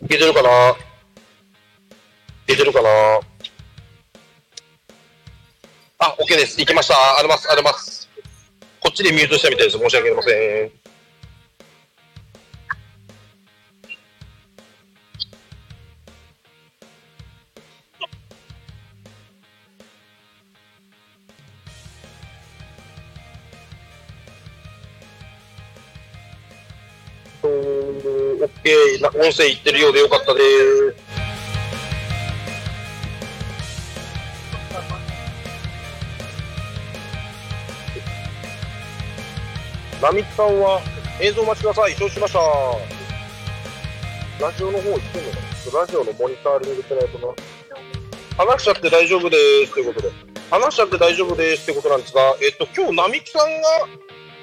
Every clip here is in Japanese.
いけてるかな？いけてるかな？あ、OK です。いけました。あります、あります。こっちでミュートしたみたいです。申し訳ありません。音声いってるようでよかったです。ナミさんは映像待ちください。承知しました。ラジオの方行ってんのかなラジオのモニターリングってないとな。話しちゃって大丈夫ですということで。話しちゃって大丈夫ですってことなんですが、えっと、今日、並木さんが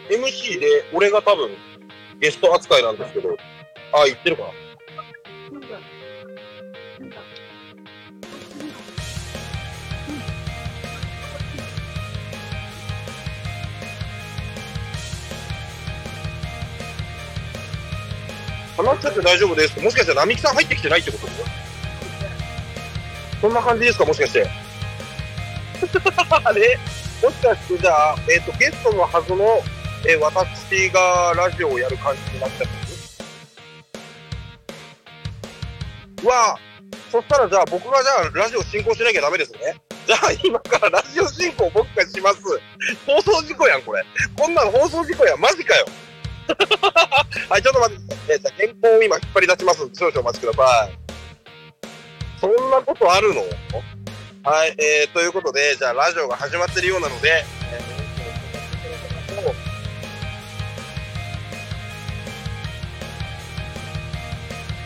MC で、俺が多分ゲスト扱いなんですけど、あ、言ってるかな話しちゃって大丈夫ですもしかして並木さん入ってきてないってこと？そんな感じですか？もしかして。あ れもしかしてじゃあ、えっ、と、ゲストのはずの、えー私がラジオをやる感じになっちゃってるわあ、そしたらじゃあ僕がじゃあラジオ進行しなきゃダメですね。じゃあ今からラジオ進行僕がします。放送事故やん、これ。こんなの放送事故やん、マジかよ。はい、ちょっと待ってください。えじゃあ原稿を今引っ張り出しますんで少々お待ちください。そんなことあるの？はい、えー、ということで、じゃあラジオが始まってるようなので、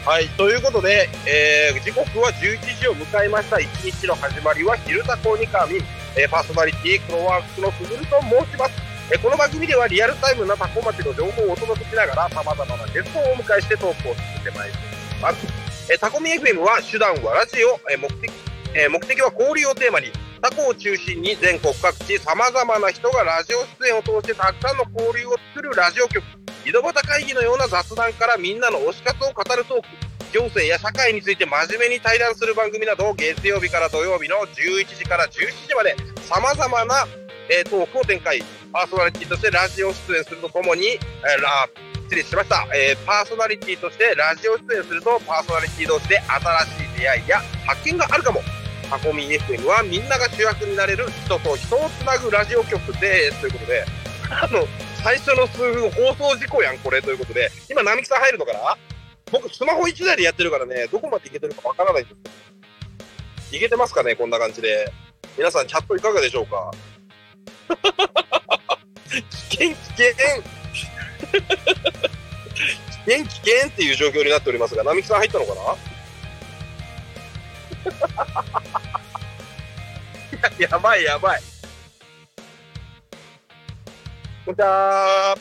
はい、ということで、えー時刻は11時を迎えました。一日の始まりは、昼タコニカミン、えーパーソナリティ、クロワークスのくぐると申します。えこの番組ではリアルタイムなタコ町の情報をお届けしながら、様々なゲストをお迎えしてトークを進めてまいります。えタコミ FM は手段はラジオ、え目的、え目的は交流をテーマに、タコを中心に全国各地様々な人がラジオ出演を通してたくさんの交流を作るラジオ局。井戸端会議のような雑談からみんなの推し活を語るトーク。行政や社会について真面目に対談する番組など月曜日から土曜日の11時から17時まで様々な、えトークを展開。パーソナリティとしてラジオ出演するとともに、えーラ失礼しました、えーパーソナリティとしてラジオ出演するとパーソナリティ同士で新しい出会いや発見があるかも。タコミ FM はみんなが主役になれる人と人をつなぐラジオ局です。ということで、あの、最初の数分放送事故やん、これということで、今、並木さん入るのかな？僕、スマホ1台でやってるからね、どこまでいけてるかわからないですいけてますかね、こんな感じで。皆さん、チャットいかがでしょうか？危険、危険。危険、危険っていう状況になっておりますが、並木さん入ったのかな？や、やばい、やばい。こんにちは。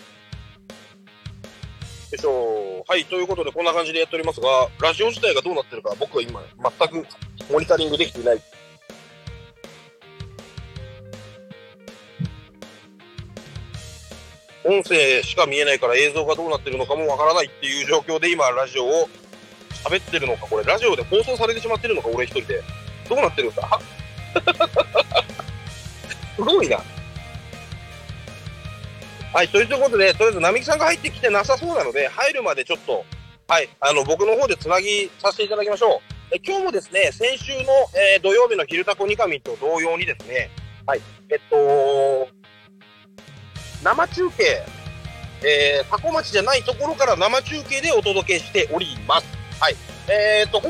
よいしょ。はい、ということで、こんな感じでやっておりますが、ラジオ自体がどうなってるか、僕は今、全くモニタリングできていない。音声しか見えないから映像がどうなってるのかもわからないっていう状況で今、ラジオを喋ってるのか、これ、ラジオで放送されてしまってるのか、俺一人で。どうなってるんだ？すごいな。はい、ということで、とりあえず、並木さんが入ってきてなさそうなので、入るまでちょっと、はい、あの、僕の方でつなぎさせていただきましょう。え今日もですね、先週の、えー土曜日の昼タコニカミと同様にですね、はい、えっと、生中継、えー、タコ町じゃないところから生中継でお届けしております。はい。えー、と、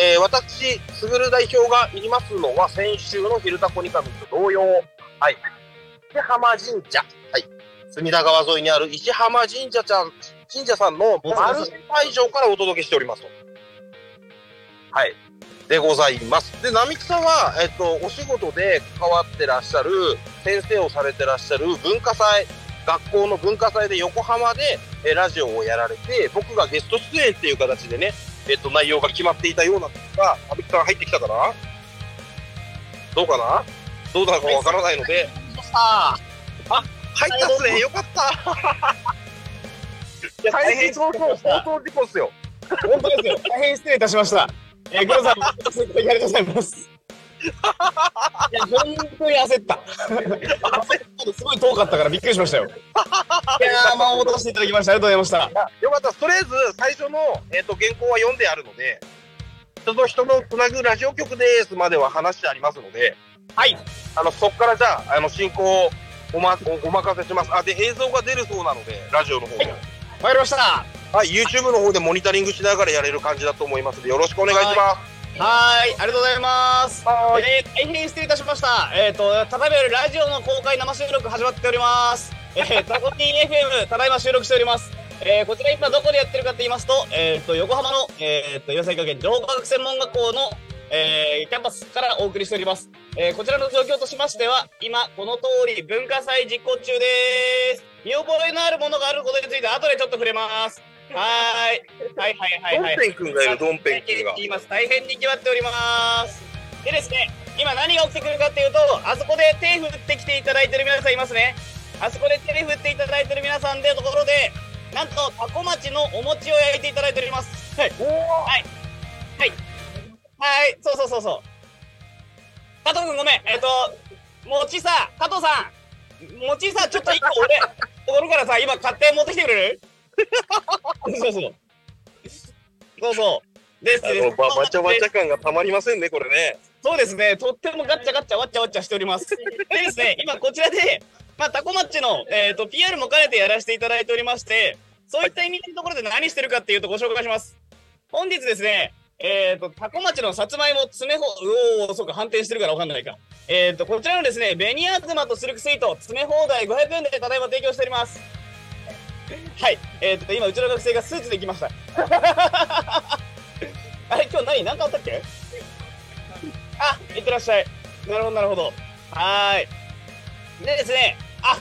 えー私、すぐる代表がいますのは、先週の昼タコニカミンと同様、はい。石浜神社、はい。隅田川沿いにある石浜神社ちゃん、神社さんの丸会場からお届けしておりますと。はい。でございます。で、並木さんは、えっと、お仕事で関わってらっしゃる、先生をされてらっしゃる文化祭、学校の文化祭で横浜で、えラジオをやられて、僕がゲスト出演っていう形でね、えっと、内容が決まっていたようなんですが、並木さん入ってきたかな？どうかな？どうなのかわからないので、あ入ったっすね。よかった。いや、大変相当、相当事故っすよ。本当ですよ。大変失礼いたしました。えー、黒さん、ありがとうございます。いや、本当に焦った。焦ったすごい遠かったからびっくりしましたよ。いやー、まあ、戻していただきました。ありがとうございました。よかった。とりあえず、最初の、えっ、と、原稿は読んであるので、人と人のつなぐラジオ局ですまでは話してありますので、はい。あの、そこからじゃあ、あの、進行をおま、おお任せします。あ、で、映像が出るそうなので、ラジオの方で。わかりました。はい、YouTube の方でモニタリングしながらやれる感じだと思いますので、よろしくお願いします。はーい、ありがとうございます。はえー、大変失礼いたしました。えっ、と、ただいまよりラジオの公開生収録始まっております。えー、タコティ FM、ただいま収録しております。えー、こちら今どこでやってるかと言いますと、えっ、と、横浜の、えっ、と、岩崎学園情報学専門学校の、えー、キャンパスからお送りしております。えー、こちらの状況としましては、今、この通り文化祭実行中です。見覚えのあるものがあることについて後でちょっと触れます。はーい。はいはいはいはい。ドンペン君がいる、ドンペン君が。言います。大変に決まっております。でですね、今何が起きてくるかっていうと、あそこで手振ってきていただいてる皆さんいますね。あそこで手振っていただいてる皆さんでところで、なんと、タコ町のお餅を焼いていただいております。はい。はい。はい。はい。そうそうそうそう。加藤くんごめん。えっ、と、餅さ、加藤さん、餅さ、ちょっと一個俺、おるからさ、今買って持ってきてくれる？そうそう。そうそう。ですあの、ば、ばちゃばちゃ感がたまりませんね、これね。そうですね、とってもガッチャガッチャ、ワッチャワッチャしております。でですね、今こちらで、まあ、タコマッチの、えっ、と、PR も兼ねてやらせていただいておりまして、そういった意味のところで何してるかっていうとご紹介します。本日ですね、えっ、と、タコ町のさつまいも詰めほ、うおー、そうか、反転してるからわかんないか。えっ、と、こちらのですね、紅あずまとシルクスイート、詰め放題500円でただいま提供しております。はい、えっ、と、今、うちの学生がスーツで来ました。あれ、今日何何かあったっけ？あ、いってらっしゃい。なるほど、なるほど。はーい。でですね、あ、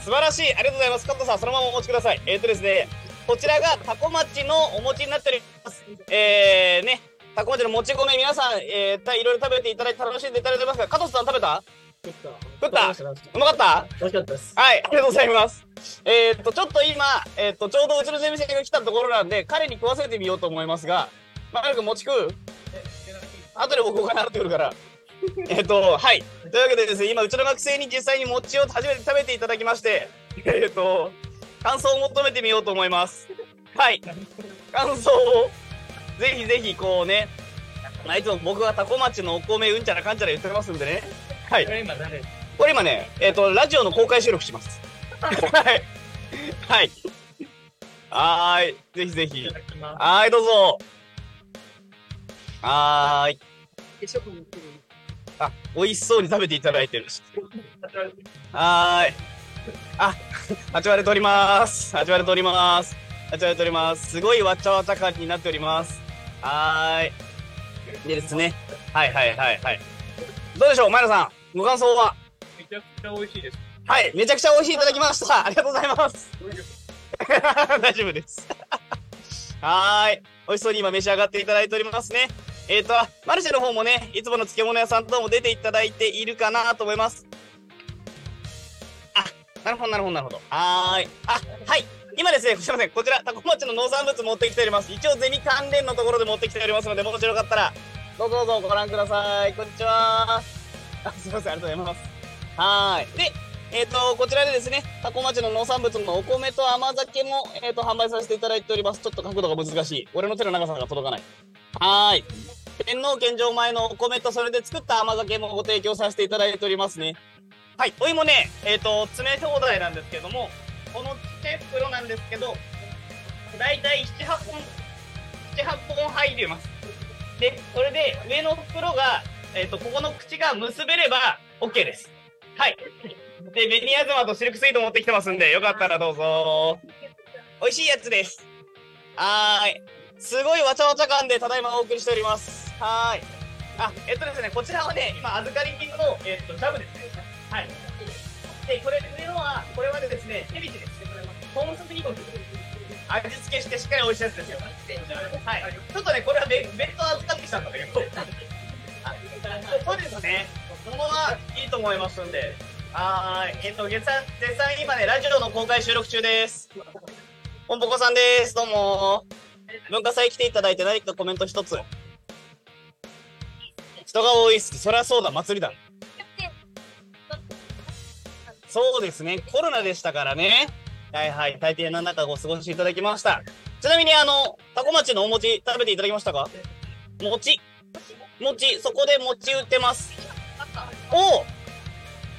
素晴らしい。ありがとうございます。加藤さん、そのままお持ちください。えっ、とですね、こちらがタコ町のお餅になっております。えー、ね、タコ町のもち米皆さん、えー、たいろいろ食べていただいて楽しんでいただいてますが、加藤さん食べた？食ったうまかった？美味しかったです。はい、ありがとうございます。えーっと、ちょっと今、えーっと、ちょうどうちのゼミ生が来たところなんで、彼に食わせてみようと思いますが、まあ、くん餅食う後で僕お金払ってくるから。えっと、はい。というわけでですね、今、うちの学生に実際に餅を初めて食べていただきまして、えーっと、感想を求めてみようと思います。はい。感想を、ぜひぜひ、こうね、まあ、いつも僕がタコ町のお米うんちゃらかんちゃら言ってますんでね。はいこ。れ今ね、えっ、と、ラジオの公開収録します。はい。はい。はーい。ぜひぜひ。はーい、どうぞ。はーい。あ、美味しそうに食べていただいてる。はーい。あ、8割取ります。8割取ります。8割取ります。すごいわちゃわちゃ感になっております。はーい。でですね。はいはいはいはい。どうでしょう、前田さん。ご感想は？めちゃくちゃ美味しいです。はい、めちゃくちゃ美味しいいただきました。ありがとうございます。大丈夫です。はーい。美味しそうに今召し上がっていただいておりますね。えっ、ー、と、マルシェの方もね、いつもの漬物屋さんとも出ていただいているかなと思います。あ、なるほど、なるほど、なるほど。はーい。あ、はい。今ですね、すいません。こちら、タコ町の農産物持ってきております。一応、ゼミ関連のところで持ってきておりますので、もしよかったら、どうぞどうぞご覧ください。こんにちは。あ、すいません。ありがとうございます。はい。で、えっ、と、こちらでですね、タコ町の農産物のお米と甘酒も、えっ、と、販売させていただいております。ちょっと角度が難しい。俺の手の長さが届かない。はい。天皇献上前のお米とそれで作った甘酒もご提供させていただいておりますね。はい。お芋ね、えっ、と、詰め放題なんですけども、このちっちゃい袋なんですけど、だいたい7、8本、7、8本入ります。で、それで上の袋が、えっ、と、ここの口が結べれば OK です。はい。で、紅あずまとシルクスイート持ってきてますんで、よかったらどうぞ。美味しいやつです。はーい。すごいわちゃわちゃ感でただいまお送りしております。はーい。あ、えっとですね、こちらはね、今、預かり金の、えっと、ジャムですね。はい。で、これ、上のは、これはでですね、手引きです。コーンスープ煮込み。味付けしてしっかり美味しいやつですよ。はい。ちょっとね、これは別別途預かってきたんだけど。そうですね。ここはいいと思いますんで。はーい。えっと、絶賛、絶賛今ね、ラジオの公開収録中です。ポンポコさんです。どうも文化祭来ていただいて何かコメント一つ。人が多いっす。そりゃそうだ、祭りだ。そうですね、コロナでしたからね。はいはい、大抵何らかお過ごしいただきました。ちなみに、あの、タコ町のお餅食べていただきましたか？餅。餅、そこで餅売ってます。お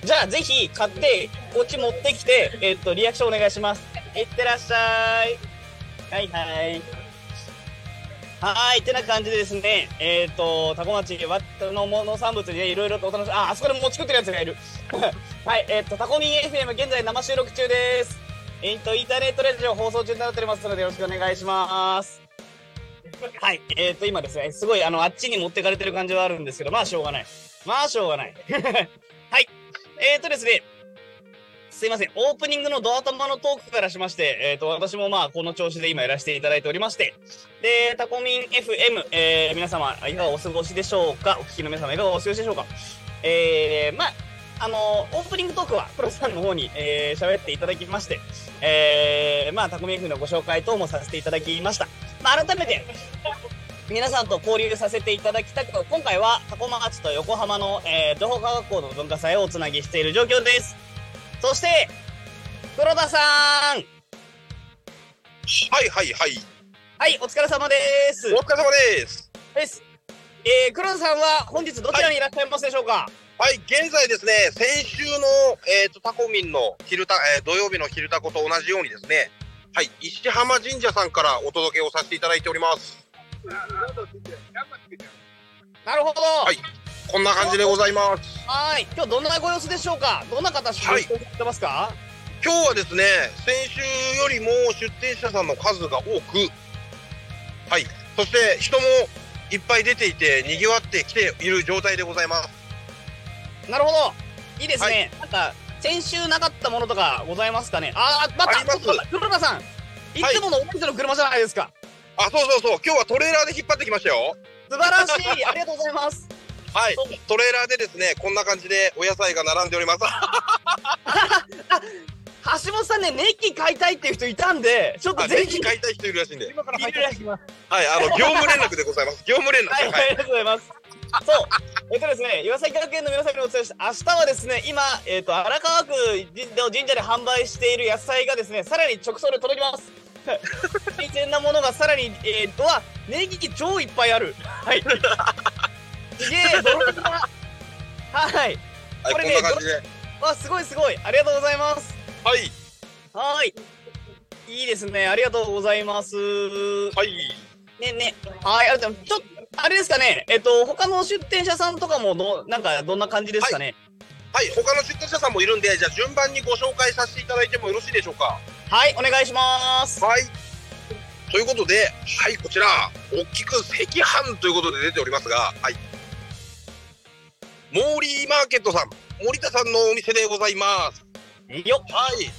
じゃあ、ぜひ買って、こっち持ってきて、えっと、リアクションお願いします。いってらっしゃい。はいはい。はい、ってな感じでですね、えっ、と、タコ町わの農産物にね、いろいろとお楽しみ、あ、あそこで持ち食ってるやつがいる。はい、えっ、と、タコミン FM 現在生収録中です。えっ、と、インターネットラジオ放送中になっておりますので、よろしくお願いします。はい、えっ、と、今ですね、すごい、あの、あっちに持ってかれてる感じはあるんですけど、まあ、しょうがない。まあ、しょうがない。はい、えっ、とですね、すいません。オープニングのドア玉のトークからしまして、えっ、と、私もまあ、この調子で今やらせていただいておりまして、で、タコミン FM、えー、皆様、いかがお過ごしでしょうか？お聞きの皆様、いかがお過ごしでしょうか？えー、まあ、あのオープニングトークは、プロさんの方に、えー、喋っていただきまして、えー、まあ、タコミン F のご紹介等もさせていただきました。まあ、改めて、皆さんと交流させていただきたく、今回はタコ町と横浜の、えー、情報科学校の文化祭をおつなぎしている状況です。そして、黒田さんはいはいはい。はい、お疲れ様ですお疲れ様です。です。えー、黒田さんは本日どちらにいらっしゃいますでしょうか、はい、現在ですね、先週の、えっ、と、タコミンの昼た、えー土曜日の昼タコと同じようにですね、はい、石浜神社さんからお届けをさせていただいております。なるほど。はいこんな感じでございます。はい。今日どんなご様子でしょうか？どんな方出はい店してますか、今日はですね、先週よりも出店者さんの数が多く、はい、そして人もいっぱい出ていて、賑わってきている状態でございます。なるほど。いいですね。なんか、先週なかったものとかございますかね？あー、また、ありまっと待って黒田さん。いつものお店の車じゃないですか。あ、そうそうそう、今日はトレーラーで引っ張ってきましたよ。素晴らしい。ありがとうございます。はい、トレーラーでですね、こんな感じでお野菜が並んでおります。橋本さんね、ネギ買いたいっていう人いたんで、ちょっとあ、ぜひ。買いたい人いるらしいんで。今から入れられます。はい、あの、業務連絡でございます。業務連絡。はい、ははい、ありがとうございます。そう。えっとですね、岩崎学園の皆さんにお伝えして、明日はですね、今、えっと、荒川区の神社で販売している野菜がですね、さらに直送で届きます。新鮮なものがさらに、えっと、は、ネギ超いっぱいある。はい。すげえ、驚きだ。はい。い、これねこんな感じで。わ、すごいすごい。ありがとうございます。はい、はい。いいですね。ありがとうございます。はい。ねね。はい、ありがとうございます。ちょっと、あれですかね。えっと、他の出店者さんとかもどう、なんか、どんな感じですかね？はい、他の出店者さんもいるんで、じゃあ順番にご紹介させていただいてもよろしいでしょうか？はい、お願いします。はい。ということで、はい、こちら、大きく赤飯ということで出ておりますが、はい。モーリーマーケットさん、森田さんのお店でございます。よっ。はい。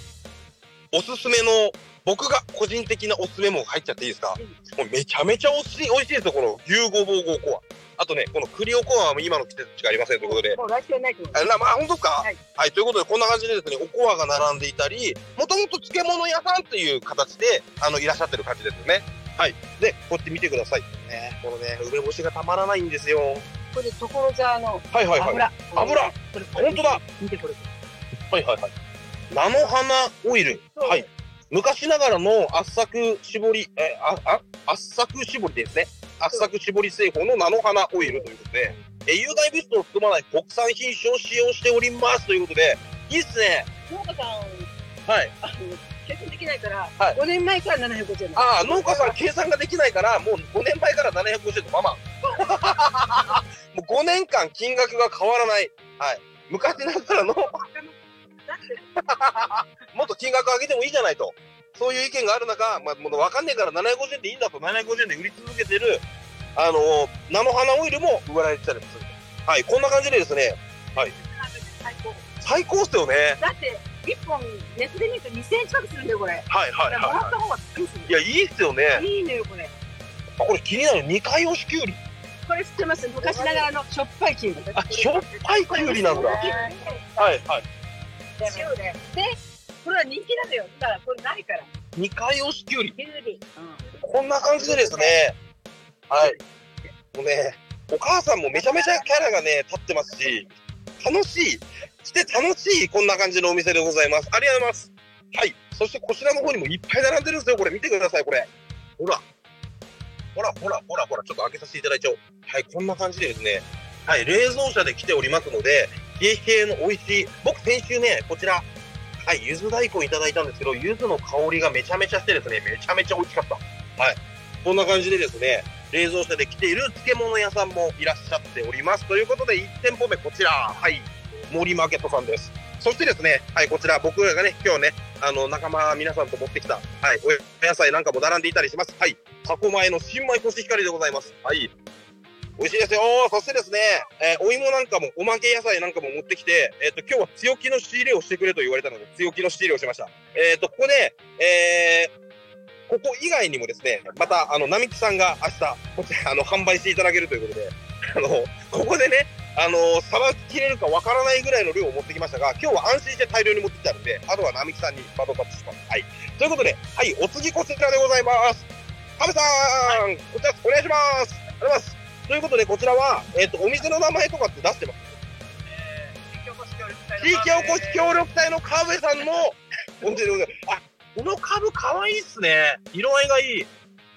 おすすめの、僕が個人的なおすすめも入っちゃっていいですか？もうめちゃめちゃおいしい、美味しいですよ、この牛ごぼうごコア。あとね、この栗おこわは今の季節しかありませんということで、もう来週はないと思あなまあ、本当か、ははいい、ということで、こんな感じでですね、おこわが並んでいたり、もともと漬物屋さんっていう形で、あの、いらっしゃってる感じですよね。はい。で、こうやって見てください。ね、このね、梅干しがたまらないんですよ。これ、所沢のはいはいはい。油。油本当だ見てこれ。はいはいはい。菜の花オイル。はい。昔ながらの圧搾絞り、え、あ、あ、圧搾絞りですね。圧搾絞り製法の菜の花オイルということで、え、有害物質を含まない国産品種を使用しておりますということで、いいっすね。農家さん、はい。あの、計算できないから、はい5年前から750円。ああ、農家さん計算ができないから、もう5年前から750円のまま。もう5年間金額が変わらない。はい。昔ながらの、もっと金額上げてもいいじゃないと。そういう意見がある中、まあ、もう分かんねえから750円でいいんだと、750円で売り続けてる、あの菜の花オイルも売られてたりもすると。はい、こんな感じでですね、最高。最高っすよね。だって、1本、ネットで見ると2000円近くするんだよ、これ。はいはいだからもらはった方がいいですい。いや、いいっすよね。よ。いいのよ、これ。あ、これ気になる。二回押しきゅうり。これ知ってます？昔ながらのしょっぱいキュウリ。あ、しょっぱいきゅうりなんだ。はいはい。塩で。で、これは人気なのよ。だからこれないから。二回押しきゅうり。こんな感じでですね、はい。もうね、お母さんもめちゃめちゃキャラがね、立ってますし、楽しい、して楽しい、こんな感じのお店でございます。ありがとうございます。はい。そしてこちらの方にもいっぱい並んでるんですよ。これ見てください、これ。ほら。ほら、ほら、ほら、ほら、ちょっと開けさせていただいちゃおう。はい、こんな感じでですね、はい、冷蔵車で来ておりますので、冷え冷えの美味しい、僕先週ね、こちら、はい、柚子大根いただいたんですけど、柚子の香りがめちゃめちゃしてですね、めちゃめちゃ美味しかった。はい。こんな感じでですね、冷蔵車で来ている漬物屋さんもいらっしゃっております。ということで、1店舗目こちら、はい、森マーケットさんです。そしてですね、はい、こちら僕がね、今日ね、あの、仲間皆さんと持ってきた、はい、お野菜なんかも並んでいたりします。はい、タコ米の新米コシヒカリでございます。はい。美味しいですよ。そしてですね、えーお芋なんかも、おまけ野菜なんかも持ってきて、えっ、と、今日は強気の仕入れをしてくれと言われたので、強気の仕入れをしました。えっ、と、ここで、えーここ以外にもですね、また、あの、並木さんが明日、こちら、あの、販売していただけるということで、あの、ここでね、あの、さばききれるかわからないぐらいの量を持ってきましたが、今日は安心して大量に持ってきたので、あとは並木さんにバトンタッチします。はい。ということで、はい、お次こちらでございます。ハメさん、こちらお願いします。ありがとうございます。ということで、こちらは、えっ、と、お店の名前とかって出してます？地域おこし協力隊の川辺さんの お店でございます。あ、この株かわいいっすね。色合いがいい。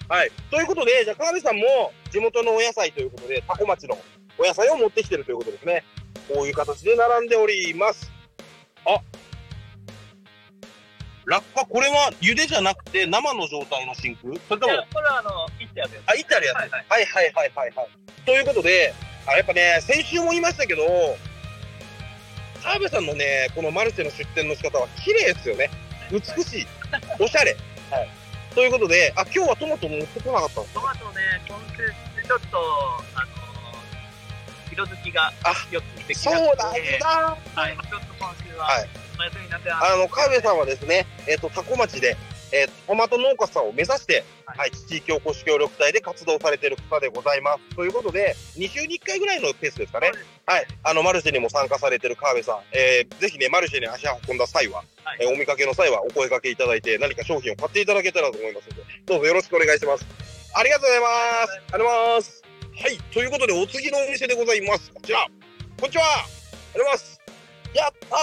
はい。ということで、じゃあ川辺さんも地元のお野菜ということで、タコ町のお野菜を持ってきてるということですね。こういう形で並んでおります。あ、落下、これは茹でじゃなくて生の状態の真空？それとも、これはあの、切ってやるやつ。あ、いってあるやつ。はいはいはいはいはいはいはい。ということで、あやっぱね、先週も言いましたけど、澤部さんのね、このマルシェの出店の仕方は綺麗ですよね。美しい。おしゃれ。はい。ということで、あ、今日はトマト持ってこなかったんですトマトね、今週ちょっと、あの、色づきがあよくできそうだ、なくて、だ。はい、ちょっと今週は、はいあの、川辺さんはですね、えっ、と、タコ町で、えートマト農家さんを目指して、はいはい、地域おこし協力隊で活動されている方でございます。ということで、2週に1回ぐらいのペースですかね。はい、あの、マルシェにも参加されている川辺さん、えーぜひね、マルシェに足を運んだ際は、はいえーお見かけの際はお声掛けいただいて、何か商品を買っていただけたらと思いますので、どうぞよろしくお願いします。ありがとうございます。ありがとうございます。はい、ということで、お次のお店でございます。こちら。こんにちは。ありがとうございます。やった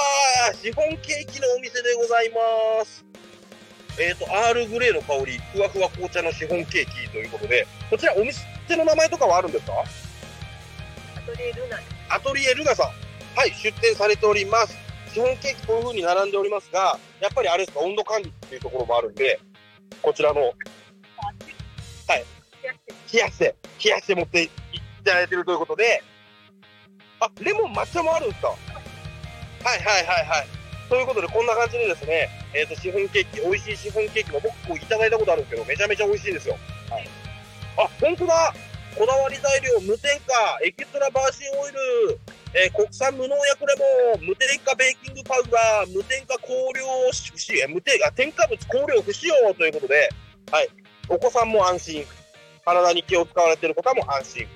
ーシフォンケーキのお店でございます。えっ、と、アールグレーの香り、ふわふわ紅茶のシフォンケーキということで、こちらお店の名前とかはあるんですか？アトリエルナアトリエルナさん。はい、出店されております。シフォンケーキこういう風に並んでおりますが、やっぱりあれですか、温度管理っていうところもあるんで、こちらのはい。冷やして、冷やして持っていただいてるということで、あ、レモン抹茶もあるんですか？はいはいはいはい。ということで、こんな感じでですね、えっ、と、シフォンケーキ、美味しいシフォンケーキも僕こういただいたことあるんですけど、めちゃめちゃ美味しいんですよ。はい。あ、本当だこだわり材料、無添加、エキストラバーシンオイル、えー国産無農薬レモン、無添加ベーキングパウダー、無添加香料不使用、無添加、添加物香料不使用ということで、はい。お子さんも安心。体に気を使われている方も安心。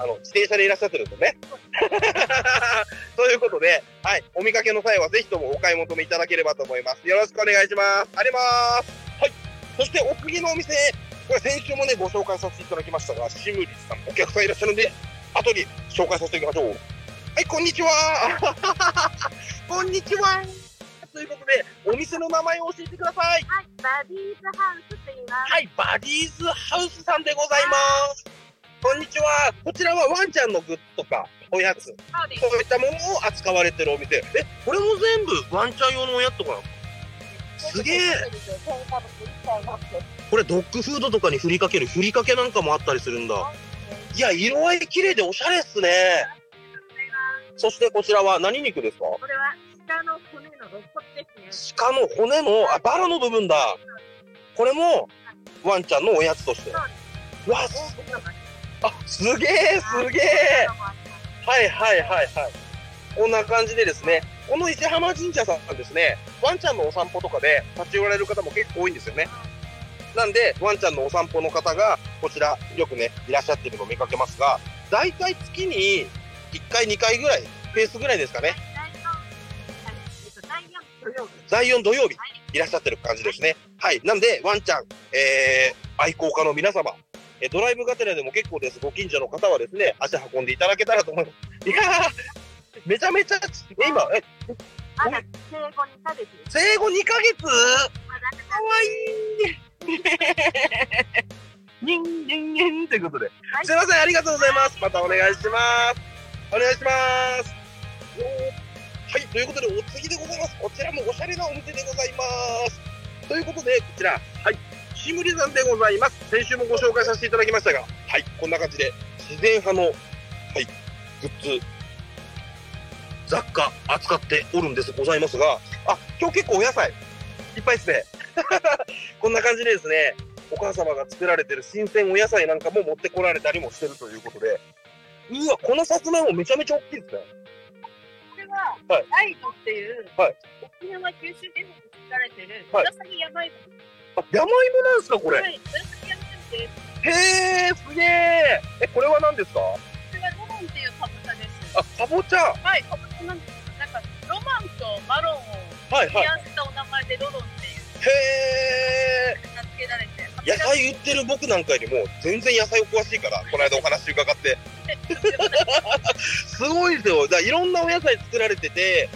あの、自転車でいらっしゃってるんですよね。ということで、はい。お見かけの際はぜひともお買い求めいただければと思います。よろしくお願いします。あります。はい。そしてお次のお店、これ先週もね、ご紹介させていただきましたが、シムリスさん、お客さんいらっしゃるんで、後に紹介させていきましょう。はい、こんにちは。こんにちは。ということで、お店の名前を教えてください。はい、バディーズハウスって言います。はい、バディーズハウスさんでございます。こんにちは。こちらはワンちゃんのグッズとか、おやつ、そういったものを扱われてるお店。え、これも全部ワンちゃん用のおやつとかなの？すげえ。これドッグフードとかに振りかけるふりかけなんかもあったりするんだ。いや、色合い綺麗でおしゃれっすね。そしてこちらは何肉ですか？これは鹿の骨の肋骨ですね。鹿の骨の、あ、バラの部分だ。これもワンちゃんのおやつとして。わ、すあ、すげえ、すげえ。はいはいはいはい。こんな感じでですね、この石浜神社さんですね、ワンちゃんのお散歩とかで立ち寄られる方も結構多いんですよね。なんで、ワンちゃんのお散歩の方が、こちら、よくね、いらっしゃってるのを見かけますが、だいたい月に1回、2回ぐらい、ペースぐらいですかね。第4土曜日いらっしゃってる感じですね。はい。なんで、ワンちゃん、えー、愛好家の皆様、えドライブがてらでも結構です。ご近所の方はですね、足運んでいただけたらと思います。いやー、めちゃめちゃ、え今、え、まだ生後2ヶ月。生後2ヶ月？かわいいにんにんにんということで、はいすいません、ありがとうございます。またお願いします。お願いします。はい、ということで、お次でございます。こちらもおしゃれなお店でございます。ということで、こちら、はい、シムリさんでございます。先週もご紹介させていただきましたが、はい、こんな感じで、自然派の、はい、グッズ、雑貨扱っておるんですございますが、あ、今日結構お野菜、いっぱいですね。こんな感じでですね、お母様が作られてる新鮮お野菜なんかも持ってこられたりもしてるということで、うわ、このさつまいもめちゃめちゃ大きいですね。これは、はいライトっていう、はい沖縄九州地方で作られてる、はい紫山芋。あ、山芋なんですか、これ。へえ、すげえ。え、これは何ですか？これはロマンっていうかぼちゃです。あ、かぼちゃ。はい、かぼちゃなんですなんか、ロマンとマロンをはいはい。組み合わせたお名前でロロンっていうへえ。名付けられて。野菜売ってる僕なんかよりも全然野菜お詳しいから、この間お話伺って。すごいですよ。だいろんなお野菜作られてて、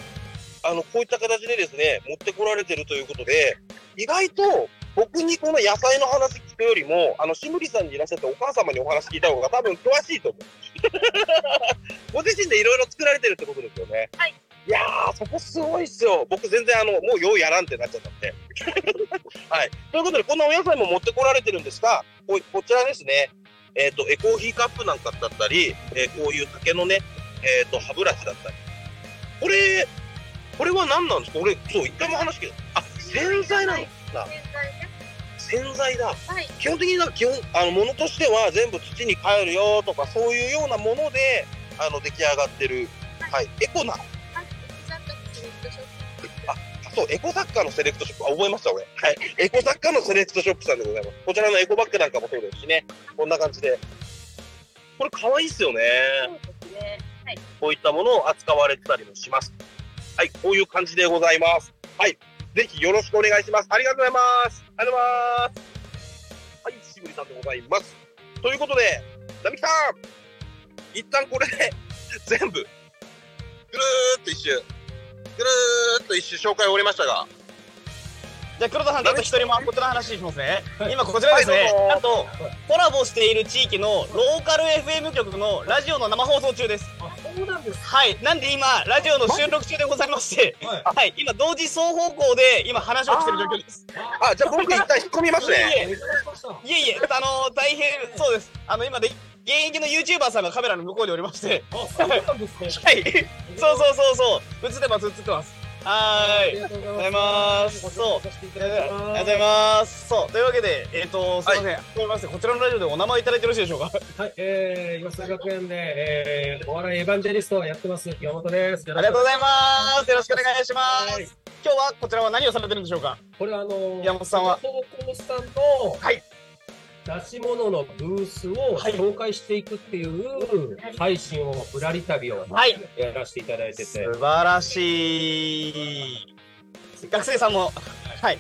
あの、こういった形でですね、持ってこられてるということで、意外と僕にこの野菜の話聞くよりも、あの、しむりさんにいらっしゃったお母様にお話聞いた方が多分詳しいと思う。ご自身でいろいろ作られてるってことですよね。はい。いやー、そこすごいっすよ。僕全然あの、もうようやらんってなっちゃったんで。はい。ということで、こんなお野菜も持ってこられてるんですが、ここちらですね、えっ、と、エコーヒーカップなんかだったり、えーこういう竹のね、えっ、と、歯ブラシだったり。これ、これは何なんですか？俺、そう、一回も話聞いた。あ、洗剤なの？だ。洗剤ね。洗剤だ。はい。基本的になんか基本、あの、ものとしては全部土に帰るよとか、そういうようなもので、あの、出来上がってる。はい。エコな。はい。ちゃんとスリットショップ。そう、エコ雑貨のセレクトショップ。あ、覚えました、俺。はい。エコ雑貨のセレクトショップさんでございます。こちらのエコバッグなんかもそうですしね。こんな感じで。これ可愛いっすよね。そうですね。はい。こういったものを扱われてたりもします。はい、こういう感じでございます。はい、ぜひよろしくお願いします。ありがとうございます。ありがとうございます。はい、しぶりさんでございます。ということで、なみきさん、一旦これで全部、ぐるーっと一周、ぐるーっと一周紹介終わりましたが、じゃあ黒田さんちょっと一人もこちらの話しますね、今こちらですね、はいどうぞ。なんとコラボしている地域のローカル FM 局のラジオの生放送中です。あ、そうなんです。はい。なんで今ラジオの収録中でございまして。はい。はい。今同時双方向で今話をしてる状況です。あ、じゃあ僕一旦引っ込みますね。いえいえ。あの大変そうです。あの今で現役の YouTuber さんがカメラの向こうにおりまして。あ、そうなんですね。はい。そうそうそうそう。映ってます映ってますはーいありがとうごございますそうさせていたありだきます。がとうございます。そう、というわけで、えっ、と、すみません。すみません。こちらのラジオでお名前いただいてよろしいでしょうか？はい、えー、岩瀬学園で、えー、お笑いエヴァンジェリストをやってます、山本です。ありがとうございます。よろしくお願いします。はい今日はこちらは何をされてるんでしょうか？これはあのー、山本さんは投稿さんの、はい出し物のブースをはい紹介していくっていう配信を、ぶらり旅をはい。やらせていただいてて、素晴らしい。学生さんも、はい。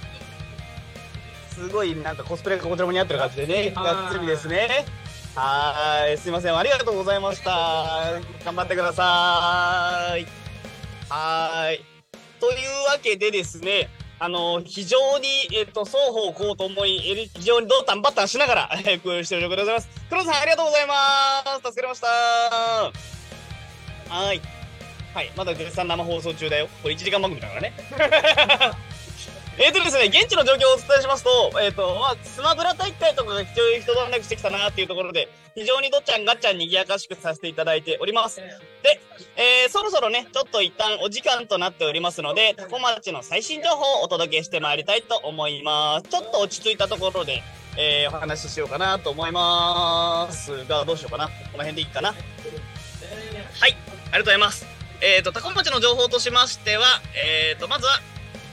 すごい、なんかコスプレがこちらも似合ってる感じでね、はいがっつりですね。はーい、すいません。ありがとうございました。頑張ってください。はーい。というわけでですね、あの、非常に、えっ、と、双方こうと思い、え非常にドタンバタンしながら、えー、している状況でございます。黒田さん、ありがとうございます。助かりました。はい。はい、まだ絶賛生放送中だよ。これ1時間番組だからね。えっとですね、現地の状況をお伝えしますと、えっ、と、まあ、スマブラ大会とかが非常に人段落してきたなっていうところで、非常にどっちゃんがっちゃんにぎやかしくさせていただいております。で、えー、そろそろね、ちょっと一旦お時間となっておりますので、タコ町の最新情報をお届けしてまいりたいと思います。ちょっと落ち着いたところで、えー、お話ししようかなと思いますが、どうしようかな。この辺でいいかな。はい、ありがとうございます。えっ、と、タコ町の情報としましては、えっ、と、まずは、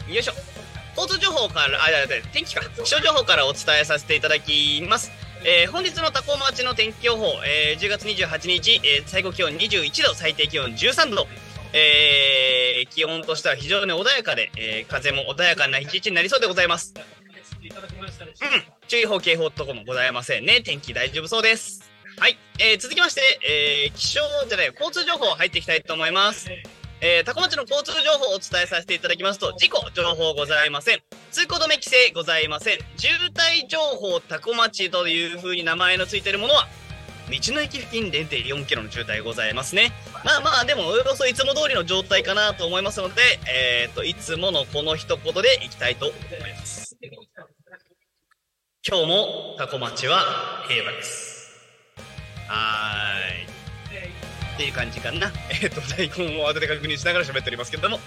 よいしょ。交通情報から、あ、いや天気か。気象情報からお伝えさせていただきます。えー本日のタコ町の天気予報、えー10月28日、えー最高気温21度、最低気温13度。えー気温としては非常に穏やかで、えー風も穏やかな一日になりそうでございます。うん。注意報、警報とかもございませんね。天気大丈夫そうです。はい。えー、続きまして、えー、気象じゃない、交通情報入っていきたいと思います。えー、タコ町の交通情報をお伝えさせていただきますと、事故情報ございません。通行止め規制ございません。渋滞情報タコ町という風に名前のついているものは、道の駅付近0.4キロの渋滞ございますね。まあまあ、でもおよそいつも通りの状態かなと思いますので、えっ、と、いつものこの一言でいきたいと思います。今日もタコ町は平和です。はーい。っていう感じかな。えっ、と、大根を当てて確認しながら喋っておりますけれども。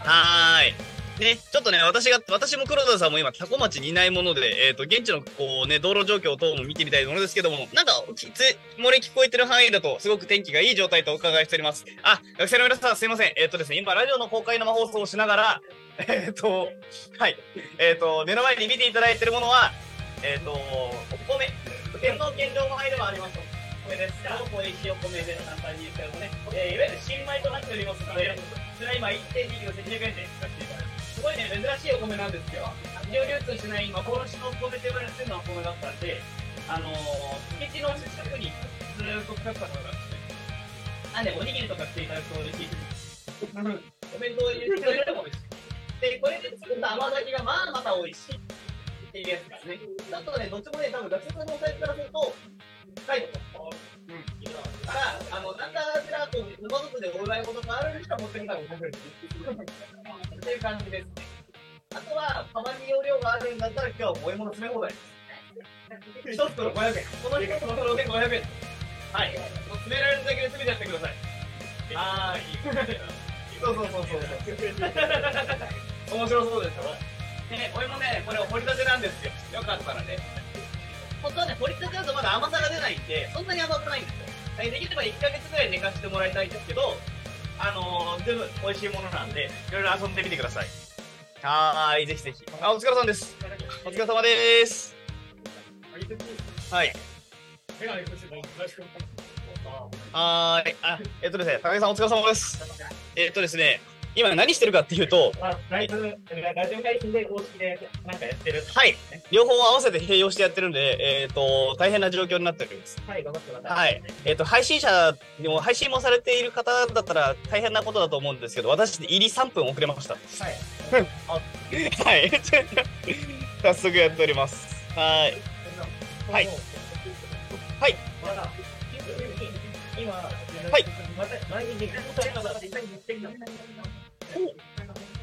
はーい。ね、ちょっとね、私が、私も黒田さんも今、タコ町にいないもので、えっ、と、現地のこうね、道路状況等も見てみたいものですけども、なんか、きつ、漏れ聞こえてる範囲だと、すごく天気がいい状態とお伺いしております。あ、学生の皆さん、すいません。えっ、とですね、今、ラジオの公開生放送をしながら、えっ、と、はい。えっ、と、目の前に見ていただいているものは、えっ、と、お米、天皇献上米ではあります。米です。あの、美味しいお米で簡単に言ってるとね、えーいわゆる新米となっておりますので、それは今1.2キロ1200円で使っていただきます。ごいね、珍しいお米なんですよ。非常流通しない今、幻のお米と言われてるのはお米だったんで、あのー、築地の近くにずっと使ったことがあって、あ、ね、おにぎりとかしていただくと嬉しいです。お弁当を入れてくれるのも美味しい。で、これで作った甘酒がまあまた美味しい。っていうやつですね。ちょっとね、どっちもね、多分学生のサイズからすると、高いと思う。うん。だから、あの、なんかしらと沼津でお祝い事がある人は持ってきたら面白いです。っていう感じですね。あとは、たまに容量があるんだったら、今日は萌え物詰め放題です。一袋500円。この一袋で500円。はい。もう詰められるだけで詰めてやってください。はーい。そうそうそうそう。面白そうでしょ？ね、俺もね、これ掘り立てなんですよ。よかったらね。本当はね、掘り立てだとまだ甘さが出ないんで、そんなに甘くないんですよ。はいできれば1ヶ月ぐらい寝かしてもらいたいんですけど、あのー、全部美味しいものなんで、いろいろ遊んでみてください。はーい、ぜひぜひ。あ、お疲れ様です。お疲れ様です。はい。はーい。あ、えっとですね、高木さんお疲れ様です。えっとですね、今何してるかっていうと、ライブ、ラジオ配信で公式でなんかやってる。はい。両方合わせて併用してやってるんで、えっ、と、大変な状況になっております。はい、頑張ってください。はい。えっ、と、配信者にも、配信もされている方だったら大変なことだと思うんですけど、私、入り3分遅れました。はい。はい。早速やっております。はい。はい。はい。今、はい。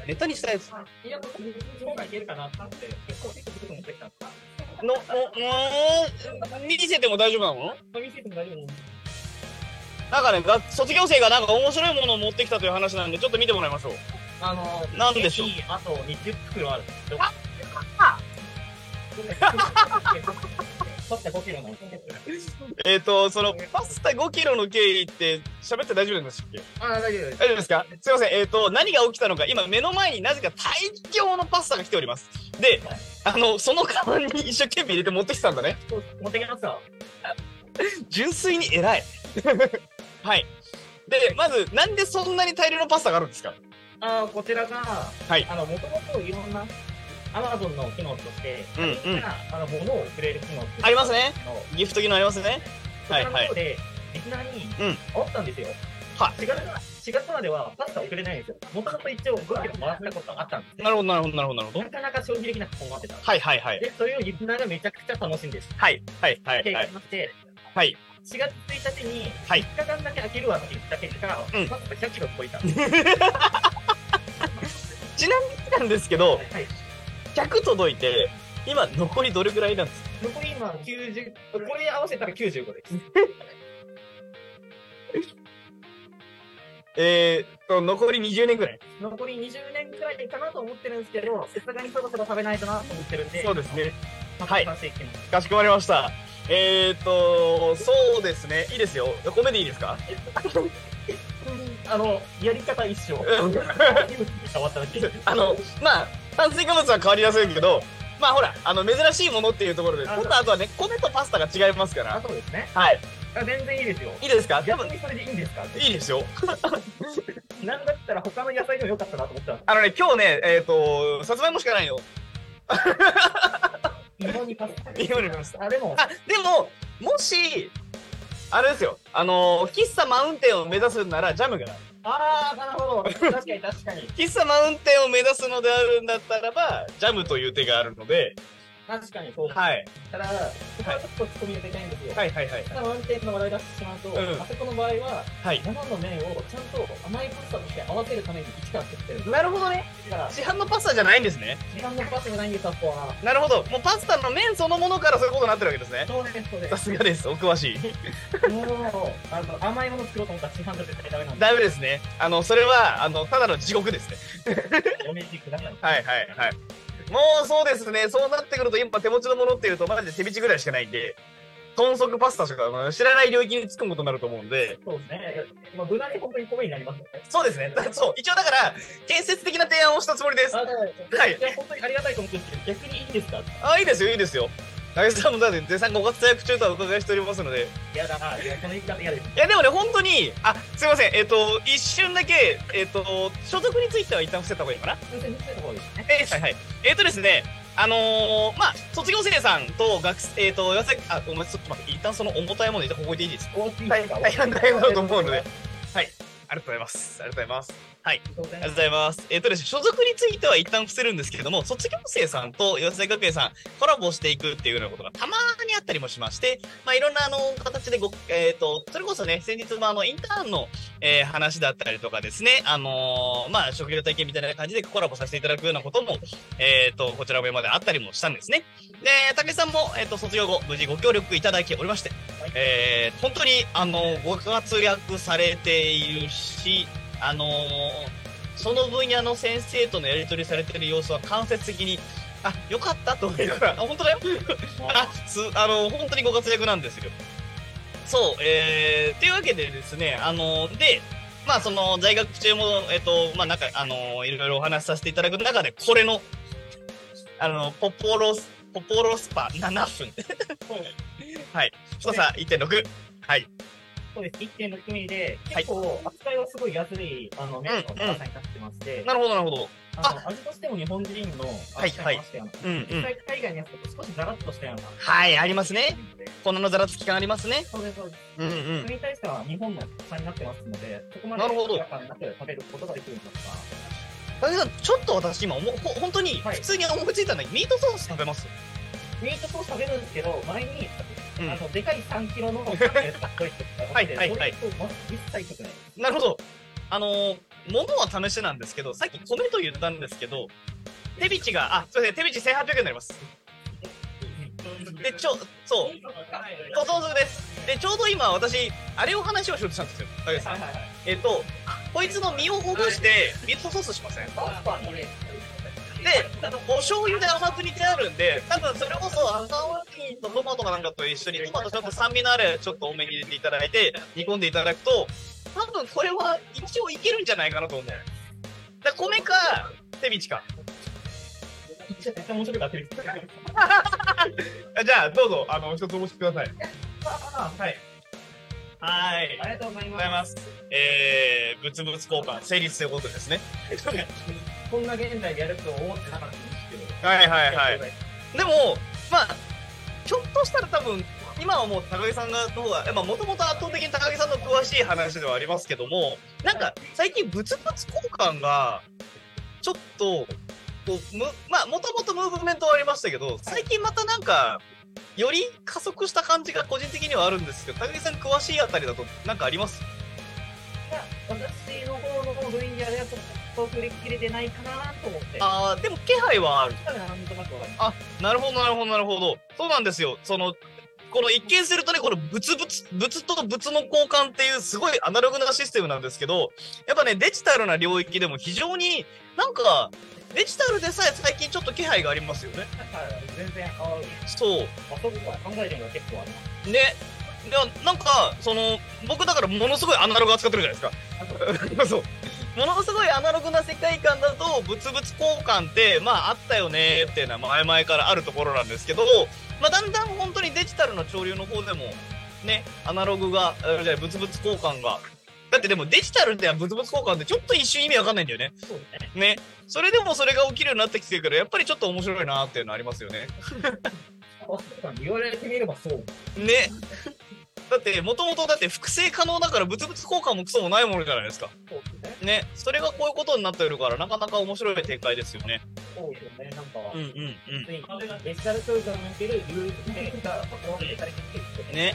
ネタにしたやつ。いや、僕、今回いけるかなって、結構、結構、僕持ってきたんですかの、の、の、見せても大丈夫なの？見せても大丈夫なんかね、が卒業生がなんか面白いものを持ってきたという話なんで、ちょっと見てもらいましょう。あの、なんでしょう？あと20袋ある。あパスタ5キロの。えっ、と、その、パスタ5キロの経緯って喋って大丈夫でしたっけ？あ、大丈夫です。大丈夫ですか？すいません。えっ、と、何が起きたのか、今目の前になぜか大量のパスタが来ております。で、あの、そのカバンに一生懸命入れて持ってきたんだね。持ってきますよ。純粋に偉い。はい。で、まず、なんでそんなに大量のパスタがあるんですか？あこちらが、はいあの、もともといろんな、アマゾンの機能として、うんうんあの、物をくれる機能ありますね。のギフト機能ありますね。はいはい。で、リスナーに、うんあったんですよ。は4月、4月まではパスタ送れないんですよ。もともと一応5キロもらったことあったんですなるほど、なるほど、なるほど、なるほどな。かなか消費できなくて困ってた。はいはいはい。で、それをリスナーがめちゃくちゃ楽しんでる。はいはいはいはいはい。4月1日に、はい3日間だけ開けるわって言った結果、うんパスタ100キロ超えた。ちなみになんですけど、はい。100届いて、今残りどれぐらいなんですか？残り今90、これ合わせたら95です。えー残り20年ぐらい。残り20年くらいかなと思ってるんですけど、さすがにそろそろ食べないとなと思ってるんで、そうですね。まあ。はいかしこまりました。えーっと、そうですね。いいですよ。米でいいですか？あの、やり方一緒。あの、まあ、炭水化物は変わりやすいけど、まあほら、あの、珍しいものっていうところで、あ今度あとはね、米とパスタが違いますかあ、ら。そうですね。はい。あ全然いいですよ。いいですか？逆にそれでいいんですか？いいですよ。なんだったら他の野菜でもよかったなと思ったあのね、今日ね、えーっと、さつまいもしかないよ。す。日本にパスタ。日本にパスタ。あ、でも、あ、でも、もし、あれですよ。あのー、喫茶マウンテンを目指すならジャムが。ああ、なるほど。確かに確かに。喫茶マウンテンを目指すのであるんだったらば、ジャムという手があるので、確かにそう。はい。ただ、ここはちょっと突っ込み入れたいんですよ。はいはいはい。ただ、ワンテンの話題出してしまうと、うんあそこの場合は、はい。生の麺をちゃんと甘いパスタとして合わせるために一から作ってる。なるほどね。だから、市販のパスタじゃないんですね。市販のパスタじゃないんです、あそこは。なるほど。もうパスタの麺そのものからそういうことになってるわけですね。そうです、そうでさす。すがです。お詳しい。もう、あの、甘いもの作ろうと思ったら市販じゃ絶対ダメなんで、ダメですね。あの、それは、あの、ただの地獄ですね。お召しください。はいはいはい。もうそうですね。そうなってくると、今手持ちのものっていうと、マジで手引きぐらいしかないんで、豚足パスタしかまあ知らない領域に突っ込むことになると思うんで、そうですね。まあ、無難に本当に米になりますよね。そうですね。だそう。一応だから、建設的な提案をしたつもりです。はいいや、本当にありがたいと思ってるんですけど、逆にいいんですか？あ、いいですよ、いいですよ。竹内さんもだって絶賛ご活躍中とはお伺いしておりますので。いやだな、いや、その言い方嫌です。いや、でもね、本当に、あ、すいません。えっ、と、一瞬だけ、えっ、と、所属については一旦伏せた方がいいかな？先生、見せた方がいいですね。えーはいはい。えっ、とですね、あのー、まあ、卒業生さんと学生、えっ、と、岩崎、あ、ごめん、ちょっと待って、一旦その重たいもの一旦ここでいいですか？大きい大変だと思うので。はい。ありがとうございます。ありがとうございます。はい。ありがとうございます。えっ、とですね、所属については一旦伏せるんですけれども、卒業生さんと岩崎学園さん、コラボしていくっていうようなことがたまにあったりもしまして、まあ、いろんなあの、形でご、えっ、と、それこそね、先日もあの、インターンの、えー話だったりとかですね、あのーまあ、職業体験みたいな感じでコラボさせていただくようなことも、えっ、と、こちら上まであったりもしたんですね。で、竹内さんも、えっ、と、卒業後、無事ご協力いただきおりまして、えー本当に、あの、ご活躍されているし、あのーその分野の先生とのやり取りされている様子は間接的に、あ、よかったと思いながら、あ、本当だよ。あ、す、あの、本当にご活躍なんですよ。そう、えー、っていうわけでですね、あの、で、まあ、その、在学中も、えっ、と、まあ、なんか、あの、いろいろお話しさせていただく中で、これの、あの、ポポロス、ポポロスパ7分。はい。太さ1.6。はい。そうです。1.6ミリで、はい結構、扱いはすごい安い、あの、麺の高さになってまして、なるほど、なるほど。あの味としても日本人の、はいはいましたよ。実際海外のやつだと少しザラッとしたような。はい、ありますね。粉のざらつき感ありますね。そうです、そうです。うんうんそ。れに対しては日本の特産になってますので、そこまでなるほど違和感なく食べることができるんですが、ちょっと私今思う、ほ本当にはい普通に思いついたんだけど、ミートソース食べます？ミートソース食べるんですけど、前に、うんあの、でかい3キロのパンのやつ買っといてはいはいはいそれとま一切食べない。なるほど。あのー、ものは試しなんですけど、さっき米と言ったんですけど、手びちが、あ、すいません、手びち1800円になります。で、ちょ、そう、そうです。で、ちょうど今私、あれを話をしようとしたんですよ。武井さんはいはいはい。えっと、こいつの身をほぐして、ミートソースしません？で、お醤油で甘く煮てあるんで、多分それこそ赤ワインとトマトかなんかと一緒に、トマトちょっと酸味のあるちょっと多めに入れていただいて、煮込んでいただくと、多分これは一応いけるんじゃないかなと思う。で米か、手びちか。じゃあ、どうぞ、あの、一つお持ちください。はい。はい。ありがとうございごます。えー、物々交換、成立ということですね。こんな現在でやると思ってなかったんですけど。はいはいはい。でも、まあ、ちょっとしたら多分、今はもう高木さんがの方が、まあもともと圧倒的に高木さんの詳しい話ではありますけども、なんか最近物々交換が、ちょっと、こう、む、まあもともとムーブメントはありましたけど、最近またなんか、より加速した感じが個人的にはあるんですけど、高木さん詳しいあたりだとなんかあります？私の方の分野ではちょっと振り切れてないかなと思って。あー、でも気配はある。なんとなくわかりまなるほど、なるほど、なるほど。そうなんですよ。その、この一見するとね、この物々、物と物の交換っていうすごいアナログなシステムなんですけど、やっぱね、デジタルな領域でも非常になんか、デジタルでさえ最近ちょっと気配がありますよね。す。全然、あ、そう。あそこは考えてるのが結構あ。ね。でなんか、その、僕だからものすごいアナログ扱ってるじゃないですか。そう。ものすごいアナログな世界観だと、物々交換って、まああったよねっていうのは前々からあるところなんですけど、まあだんだん本当にデジタルの潮流の方でも、ね、アナログが、あじゃあ物々交換が、だってでもデジタルでは物々交換ってちょっと一瞬意味わかんないんだよね。そうね。ね。それでもそれが起きるようになってきてるから、やっぱりちょっと面白いなっていうのありますよね。言われてみればそう。ね。だって、もともとだって複製可能だから物々交換もクソもないものじゃないですか。ね。ね。それがこういうことになってるから、なかなか面白い展開ですよね。そうですよね。なんか、うんうんうん。デジタルトイレにおけるが表現されてるね。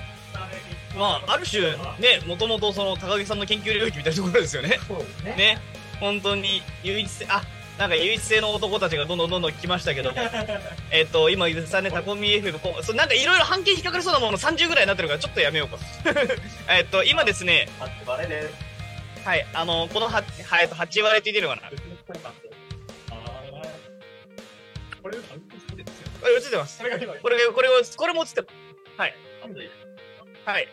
まあ、ある種、ね、もともとその高木さんの研究領域みたいなところですよね。そうですね。ね。本当に唯一性、あ、なんか唯一性の男たちがどんどんどんどん来ましたけども。えっと、今言ってたね、タコミ FM、こうそうなんかいろいろ半径引っかかりそうなもの30ぐらいになってるから、ちょっとやめようか。えっと、今ですね。はい、あの、このは、はい、えっと、8割って言ってるのかな？これ、これ映ってます。これ、これを、これも映ってます。はい。はい。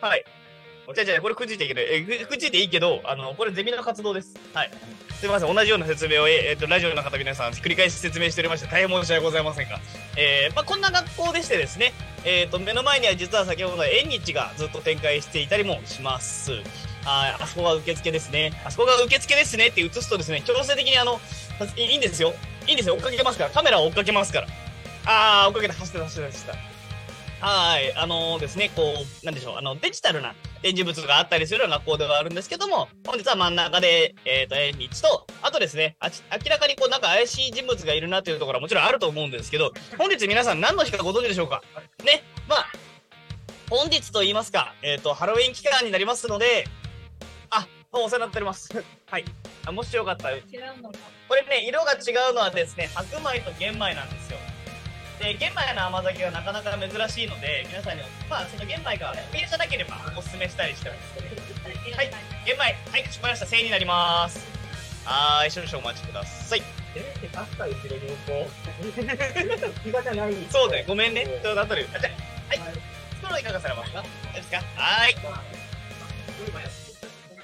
はい。じゃじゃこれくじいていいけど、えくじいていいけど、あの、これゼミの活動です。はい。すみません、同じような説明を、ええっと、ラジオの方皆さん繰り返し説明しておりまして、大変申し訳ございませんが、えー、まあ、こんな学校でしてですね、えっ、と、目の前には実は先ほど縁日がずっと展開していたりもします。ああそこが受付ですね。あそこが受付ですねって映すとですね、強制的にあの、いいんですよ。いいんですよ。追っかけますから。カメラを追っかけますから。あー、追っかけて走ってた走ってた走ってた。はい、あのですね、こう、なんでしょう、あの、デジタルな展示物があったりするような学校ではあるんですけども、本日は真ん中で、えっ、と、縁日と、あとですね、あち明らかにこう、なんか怪しい人物がいるなというところはもちろんあると思うんですけど、本日皆さん何の日かご存知でしょうか？ね、まあ、本日と言いますか、えっ、と、ハロウィン期間になりますので、あ、もうお世話になっております。はい。あもしよかったら。これね、色が違うのはですね、白米と玄米なんですよ。で、玄米の甘酒はなかなか珍しいので、皆さんに、まあ、その玄米がビールじゃなければおすすめしたりしてます。はい、玄米、はい、かしこまりました。1000円になります。はーい、少々お待ちください。えって確かに後ろにこう、気がじゃないそうだよ、ごめんね。ちょうど後で。あじゃあはい、ストローいかがされますか？ですか？はーい。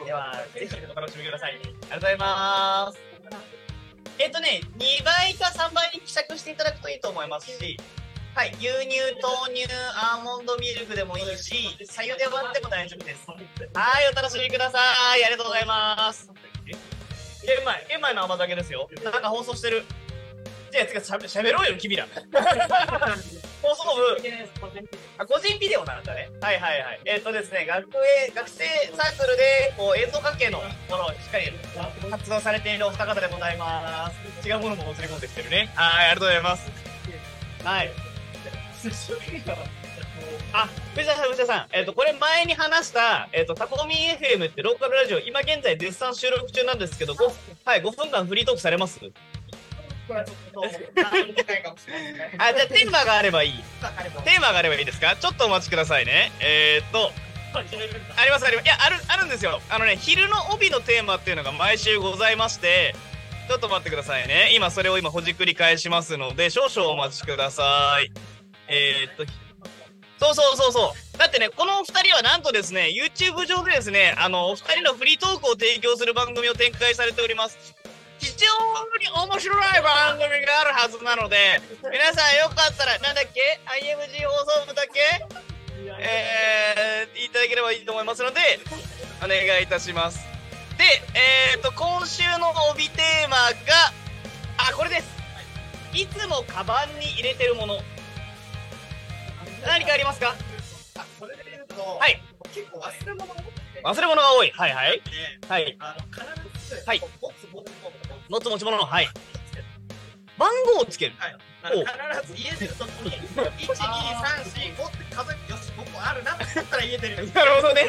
では、ぜひお楽しみください。ありがとうございます。えっ、とね、2倍か3倍に希釈していただくといいと思いますし、はい、牛乳、豆乳、アーモンドミルクでもいいし、左右で割っても大丈夫です。はい、お楽しみください。ありがとうございます。玄米、玄米の甘酒ですよ。なんか放送してる。じゃあ、つかしゃべしゃべろうよ、君ら。放送部、あ、個人ビデオなんだね。はいはいはい。えっ、とですね、学園、学生サークルで、こう、映像関係のものをしっかり活動されているお二方でございます。違うものも映り込んできてるね。はい、ありがとうございます。はい。あ、藤田さん、藤田さん。えっ、と、これ前に話した、えっ、と、タコミ FM ってローカルラジオ、今現在絶賛収録中なんですけど、ごはい、5分間フリートークされます？あ、じゃあテーマがあればいい。テーマがあればいいですか？ちょっとお待ちくださいね。えー、っと、ありますあります。いや、ある、あるんですよ。あのね、昼の帯のテーマっていうのが毎週ございまして、ちょっと待ってくださいね。今、それを今、ほじくり返しますので、少々お待ちください。えー、っと、そうそうそうそう。だってね、このお二人はなんとですね、YouTube 上でですね、あの、お二人のフリートークを提供する番組を展開されております。非常に面白い番組があるはずなので、皆さんよかったら、なんだっけ ?IMG 放送部だっけ？えー、いただければいいと思いますので、お願いいたします。で、えーと、今週の帯テーマが、あ、これです。いつもカバンに入れてるもの。何かありますか？それで言うと、はい。結構忘れ物忘れ物が多い。はいはい。はい。あの必ず、はい持つ持ち物。はい。番号をつける。はい。お必ず家出るときに、1、2、3、4、5って数えて、よし、5個あるなって言ったら家出る。なるほどね。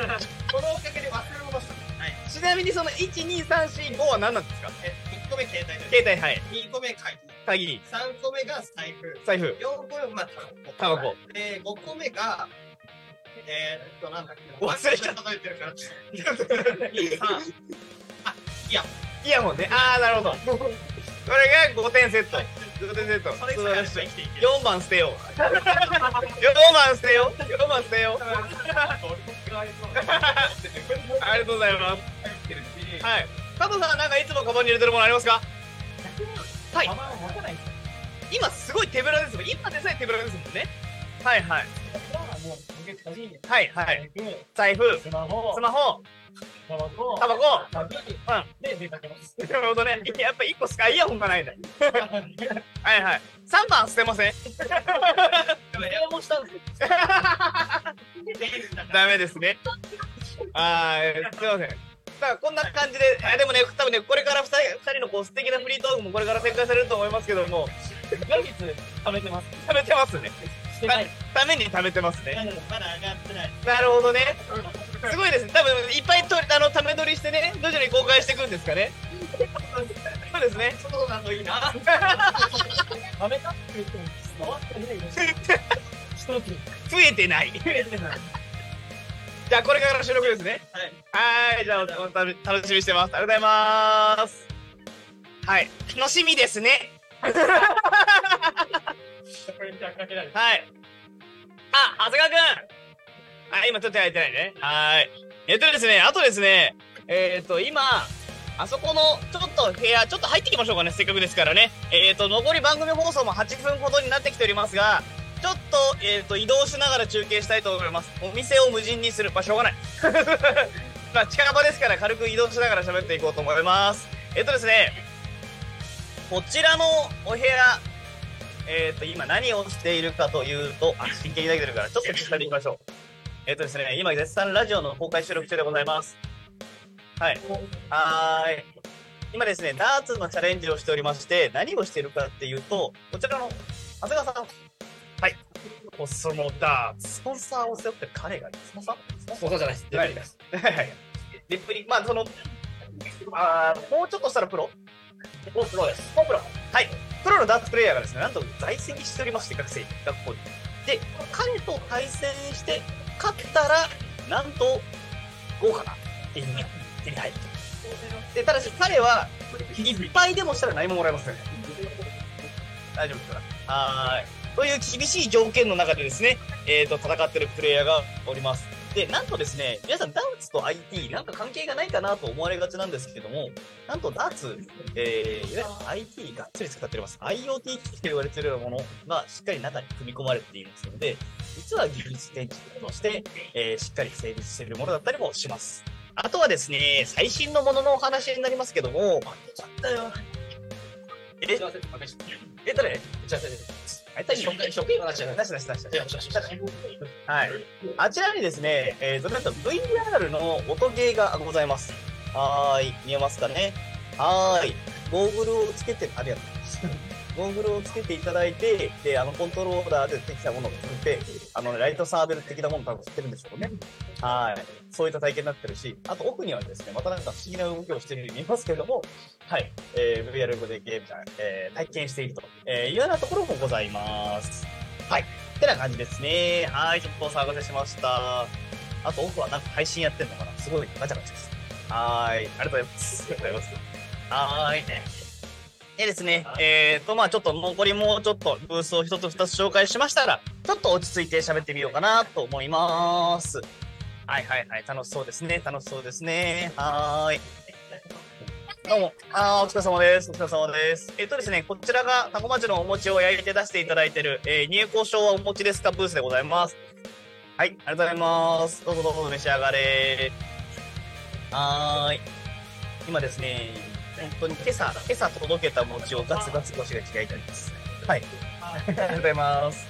このおかげで忘れ物した。はい。ちなみにその1、2、3、4、5は何なんですか？え、1個目携帯です。携帯、はい。2個目鍵。鍵、3個目が財布。財布、4個目、まあ、タバコ。で、5個目が、えー、っと、なんだっけな。忘れちゃっ数えてるから、ちょっと。2、3、あ、いや、イヤホンね。あー、なるほど。これが5点セット。5点セット。それさえあれば生きていける。4番捨てよう。4番捨てよう。4番捨てよう。ありがとうございます。はい。加藤さんはなんかいつもカバンに入れてるものありますか？はい。今すごい手ぶらですもん。今でさえ手ぶらですもんね。はいはい。はい、はい。財布、スマホスマホ、タバコタバコ、鍵うん。で出かけます。なるほどね。やっぱ一個しかイヤホンがないんだ。はいはい。3番捨てません 電話もしたんですよ。ダメですね。はい、すいません。さあ、こんな感じで、あでもね、多分ね、これから2人二人のこう素敵なフリートークもこれから展開されると思いますけども、来月貯めてます。貯めてますね。ために貯めてますね。まだ上がってない。なるほどね。すごいですね。多分いっぱいとあのため撮りしてね、徐々に公開していくんですかね。そうですね。そうなのいいな。貯めたって言っても伝わってないです。一つ。増えてない。じゃあこれか。ら収録ですね。はい。はい、じゃあお楽楽しみにしてます。ありがとうございます。はい、楽しみですね。はい。あ、長谷川くん。あ、今ちょっとやってないね。はい。えっとですね、あとですね、えっ、と、今、あそこの、ちょっと部屋、ちょっと入ってきましょうかね、せっかくですからね。えっ、と、残り番組放送も8分ほどになってきておりますが、ちょっと、えっ、と、移動しながら中継したいと思います。お店を無人にする。まあ、しょうがない。まあ、近場ですから軽く移動しながら喋っていこうと思います。えっ、とですね、こちらのお部屋、えっ、と、今何をしているかというと、あ、真剣に投げてるから、ちょっと聞かせていきましょう。えっ、とですね、今絶賛ラジオの公開収録中でございます。はい。はーい。今ですね、ダーツのチャレンジをしておりまして、何をしているかっていうと、こちらの、長谷川さん。はい。コスモダーツ。スポンサーを背負ってる彼がいる。スポンサースポンサーじゃないです。はいはいはい。レプリ、まあ、その、あーもうちょっとしたらプロおプロです。プロ。はい。プロのダーツプレイヤーがですね、なんと在籍しておりまして、学生、学校に。で、彼と対戦して、勝ったら、なんと、豪華な手に手に入る。で、ただし彼は、いっぱいでもしたら何ももらえません。大丈夫ですかはーい。という厳しい条件の中でですね、えっ、と、戦ってるプレイヤーがおります。で、なんとですね、皆さんダーツと IT なんか関係がないかなと思われがちなんですけども、なんとダーツ、えー、いわゆる IT がっつり使っております。IoT 機器と言われているようなものがしっかり中に組み込まれていますので、実は技術展示として、えーしっかり成立しているものだったりもします。あとはですね、最新のもののお話になりますけども、え、え、誰あいた職員職員の話じゃないなしなしなしなしいやよしよしよしはい。あちらにですね、えーと、なんと VR の音ゲーがございます。はーい。見えますかねはーい。ゴーグルをつけて、ありがとうございます。ゴーグルをつけていただいて、で、あの、コントローラーでできたものを作って、あの、ライトサーベル的なものを多分知ってるんでしょうね。はい。そういった体験になってるし、あと奥にはですね、またなんか不思議な動きをしているように見えますけれども、はい。えー、VR でゲーム、えー、体験していると、えーいうようなところもございます。はい。ってな感じですね。はい、ちょっとお騒がせしました。あと、奥はなんか配信やってんのかなすごいガチャガチャです。はい、ありがとうございます。ありがとうございます。はーい。でですね、えーと、まあちょっと残りもうちょっとブースを一つ二つ紹介しましたら、ちょっと落ち着いて喋ってみようかなと思います。はいはいはい、楽しそうですね、楽しそうですね。はい。どうも、あお疲れ様です。お疲れ様です。えっ、とですね、こちらがタコ町のお餅を焼いて出していただいてる、えー、入校証はお餅ですかブースでございます。はい、ありがとうございます。どうぞどうぞ召し上がれ。はーい。今ですね、本当に今朝、今朝届けた餅をガツガツ腰が開いてあります。はい。ありがとうございます。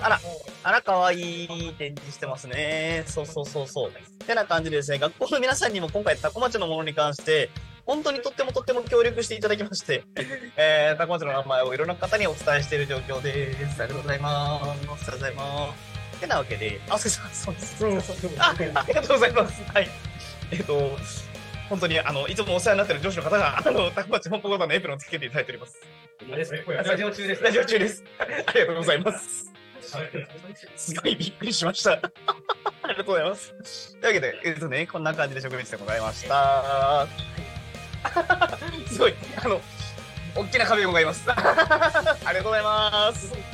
あら、あら、かわいい展示してますね。そうそうそうそう。てな感じでですね、学校の皆さんにも今回タコ町のものに関して、本当にとってもとっても協力していただきまして、えー、タコ町の名前をいろんな方にお伝えしている状況です。ありがとうございます。ありがとうございます。てなわけで、あ、すいません、そうです。あ、ありがとうございます。はい。えっ、と、本当に、あの、いつもお世話になっている上司の方が、あの、タコ町本舗型のエプロンをつけていただいております。ラジオ中です。ラジオ中です。ありがとうございます。すごいびっくりしました。ありがとうございます。というわけで、えっとね、こんな感じで食事でございました。すごい、あの、大きな壁がございます。ありがとうございます。ありが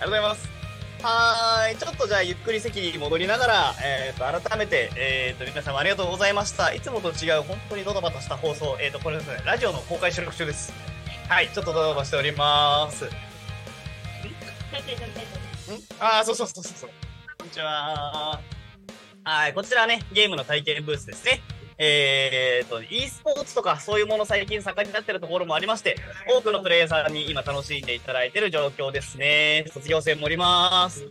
とうございます。はーい。ちょっとじゃあ、ゆっくり席に戻りながら、えっ、と、改めて、えっ、と、皆様ありがとうございました。いつもと違う、本当にドタバタした放送、えっ、と、これですね、ラジオの公開収録中です。はい、ちょっとドタバタしております。ん？ああ、そうそうそうそうそう。んにちは。はい、こちらはね、ゲームの体験ブースですね。えーと、e スポーツとかそういうもの最近盛んになってるところもありまして、多くのプレイヤーさんに今楽しんでいただいてる状況ですね。卒業生もおります。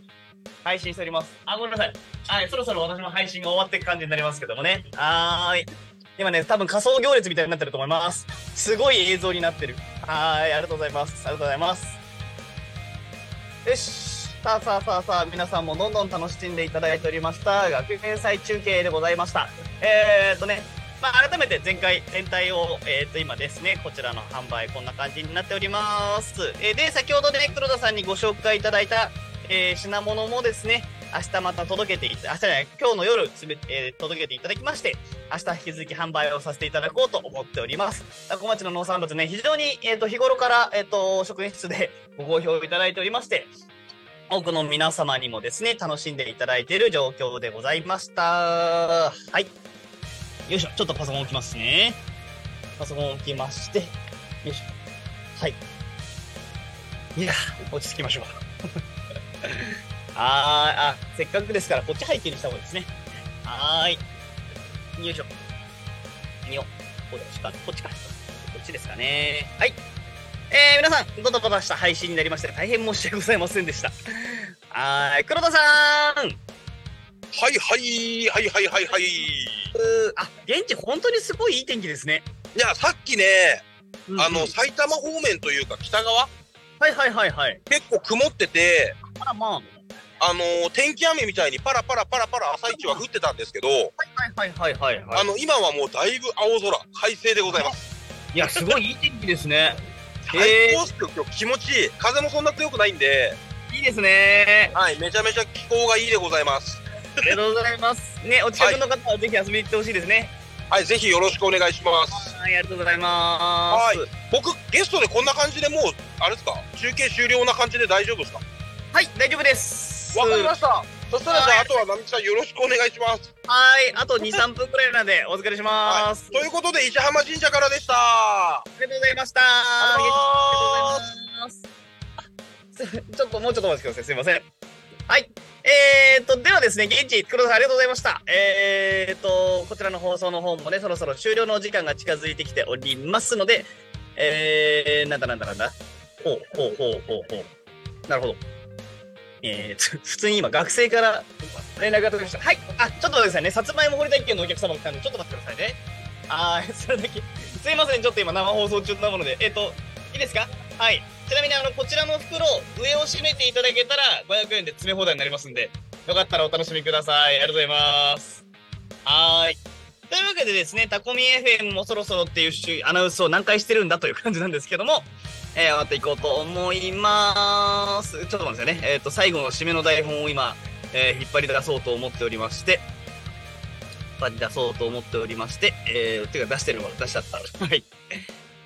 配信しております。あ、ごめんなさい。はい、そろそろ私も配信が終わっていく感じになりますけどもね。はーい。今ね、多分仮想行列みたいになってると思います。すごい映像になってる。はーい、ありがとうございます。ありがとうございます。よし。さあさあさあさあ、皆さんもどんどん楽しんでいただいておりました。学園祭中継でございました。えーとね、まあ、改めて前回全体を、えー、と今ですね、こちらの販売こんな感じになっております。えーで、先ほどね、黒田さんにご紹介いただいた、えー品物もですね、明日また届けていた、明日じゃない、今日の夜すべ、えー届けていただきまして、明日引き続き販売をさせていただこうと思っております。小町の農産物ね、非常に、えー、と日頃から、えー、と職員室でご好評いただいておりまして、多くの皆様にもですね、楽しんでいただいている状況でございました。はい。よいしょ、ちょっとパソコン置きますね。パソコン置きまして、よいしょ。はい。いや、落ち着きましょう。あー、あ、せっかくですから、こっち背景にした方がいいですね。はーい。よいしょ。よこっちか、こっちか。こっちですかね。はい。えー、皆さん、ドタバタした配信になりまして、大変申し訳ございませんでした。はーい、黒田さーんはいはい、はいはいはいはい。あ、現地本当にすごいいい天気ですね。や、さっきね、あの、うん埼玉方面というか北側、はいはいはいはい。結構曇ってて、あらまあ、はいあのー天気雨みたいにパラパラパラパラ朝一は降ってたんですけど、はいはいはいはい、はい。あの、今はもうだいぶ青空、快晴でございます。いや、すごいいい天気ですね。最高っすよ、今日気持ちいい。風もそんな強くないんで、いいですね。はい、めちゃめちゃ気候がいいでございます。ありがとうございます。ね、お近くの方はぜひ遊びに行ってほしいですね。はい、ぜひよろしくお願いします。はい、ありがとうございます。はい僕、ゲストでこんな感じでもう、あれですか？中継終了な感じで大丈夫ですか？はい、大丈夫です。わかりました。そしたらじゃはいあ、あとは並木さんよろしくお願いします。はい、あと2、3分くらいなんでお疲れします。ということで、石浜神社からでした。ありがとうございました。ありがとうありがとうございます。ちょっともうちょっとお待ちください。すいません。はい。えーと、ではですね、現地、黒田さんありがとうございました。えーと、こちらの放送の方もね、そろそろ終了のお時間が近づいてきておりますので、えー、なんだなんだなんだ。ほう、ほう、ほう、ほう、ほう。なるほど。えーと、普通に今、学生から連絡が届きました。はい。あ、ちょっと待ってくださいね。さつまいも掘りたい県のお客様が来たので、ちょっと待ってくださいね。あー、それだけ。すいません、ちょっと今生放送中なもので。えっ、と、いいですか？はい。ちなみに、あの、こちらの袋、上を閉めていただけたら、500円で詰め放題になりますんで、よかったらお楽しみください。ありがとうございます。はーい。というわけでですね、タコミ FM もそろそろっていうしアナウンスを何回してるんだという感じなんですけども、えー、終わっていこうと思います。ちょっと待ってくださいね。えっ、と、最後の締めの台本を今、えー引っ張り出そうと思っておりまして、引っ張り出そうと思っておりまして、えー、てか出してるわ、出しちゃった。はい。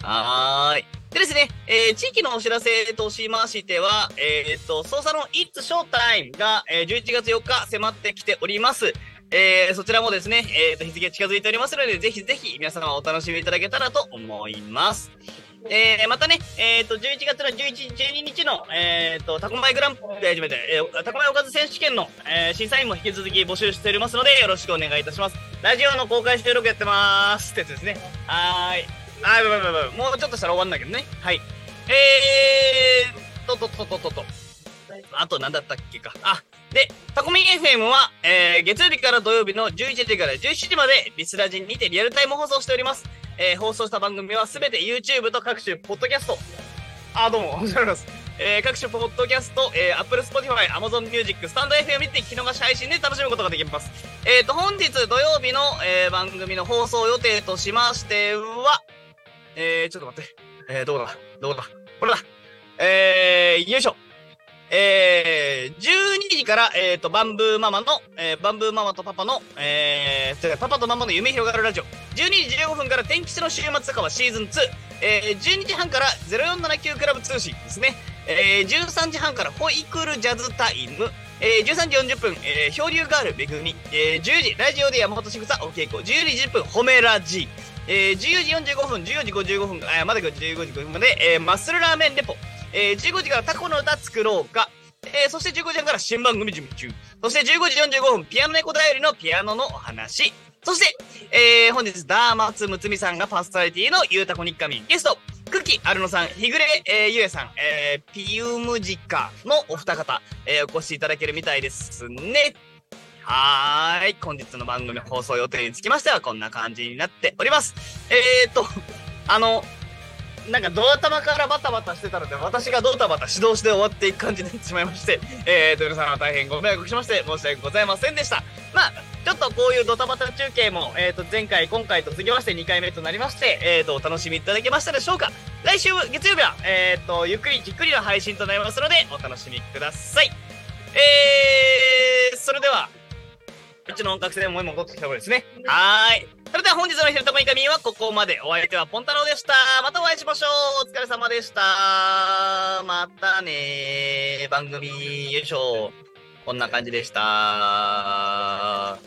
はーい。でですね、えー地域のお知らせとしましては、えーっと、捜査の It's Showtime が、えー11月4日迫ってきております。えーそちらもですね、えーっと、日付が近づいておりますので、ぜひぜひ皆様お楽しみいただけたらと思います。えーまたね、えーっと、11月の11、12日の、えーっと、タコマイグランプリ、初めて、えータコマイおかず選手権の、えー審査員も引き続き募集しておりますので、よろしくお願いいたします。ラジオの公開収録やってますってやつですね。はーい。あー、ばばばばもうちょっとしたら終わんだけどね。はい。えーと、と、と、と、と、と。あと何だったっけか。あ、で、タコミン FM は、えー、月曜日から土曜日の11時から17時まで、リスラジにてリアルタイム放送しております。えー、放送した番組はすべて YouTube と各種ポッドキャスト。あ、どうも、おはようございます。えー、各種ポッドキャスト、えー、Apple、Spotify、Amazon Music、スタンド FM にて聞き逃し配信で楽しむことができます。えーと、本日土曜日の、えー、番組の放送予定としましては、えー、ちょっと待って。えー、どこだ？どこだ？これだえー、よいしょ。えー、12時から、えーと、バンブーママの、えー、バンブーママとパパの、えー、パパとママの夢広がるラジオ。12時15分から天吉の週末かはシーズン2。えー、12時半から0479クラブ通信ですね。えー、13時半からホイクルジャズタイム。えー、13時40分、えー、漂流ガールめぐみ。えー、10時、ラジオで山本しぐさお稽古。14時10分、褒めラジ。えー、14時45分、14時55分、あまだ15時5分まで、えー、マッスルラーメンレポ。えー、15時からタコの歌作ろうか。えーそして15時半から新番組準備中。そして15時45分、ピアノ猫だよりのピアノのお話。そして、えー本日、ダーマツムツミさんがパーソナリティのゆうたこにっかみゲスト、クッキーアルノさん、日暮れ、えーゆえさん、えーピウムジカのお二方、えーお越しいただけるみたいですね。はーい。本日の番組放送予定につきましては、こんな感じになっております。えーと、あの、なんかドア玉からバタバタしてたので、私がドタバタ指導して終わっていく感じになってしまいまして、えーと、皆さんは大変ご迷惑しまして、申し訳ございませんでした。まあ、ちょっとこういうドタバタ中継も、えーと、前回、今回と続きまして2回目となりまして、えーと、お楽しみいただけましたでしょうか来週月曜日は、えーと、ゆっくりじっくりの配信となりますので、お楽しみください。えー、それでは、うちの音楽性も戻ってきたところですね。はーい。それでは本日のひろたこいかみはここまで。お相手はポンタロウでした。またお会いしましょう。お疲れ様でした。またね番組、よいしょ。こんな感じでした。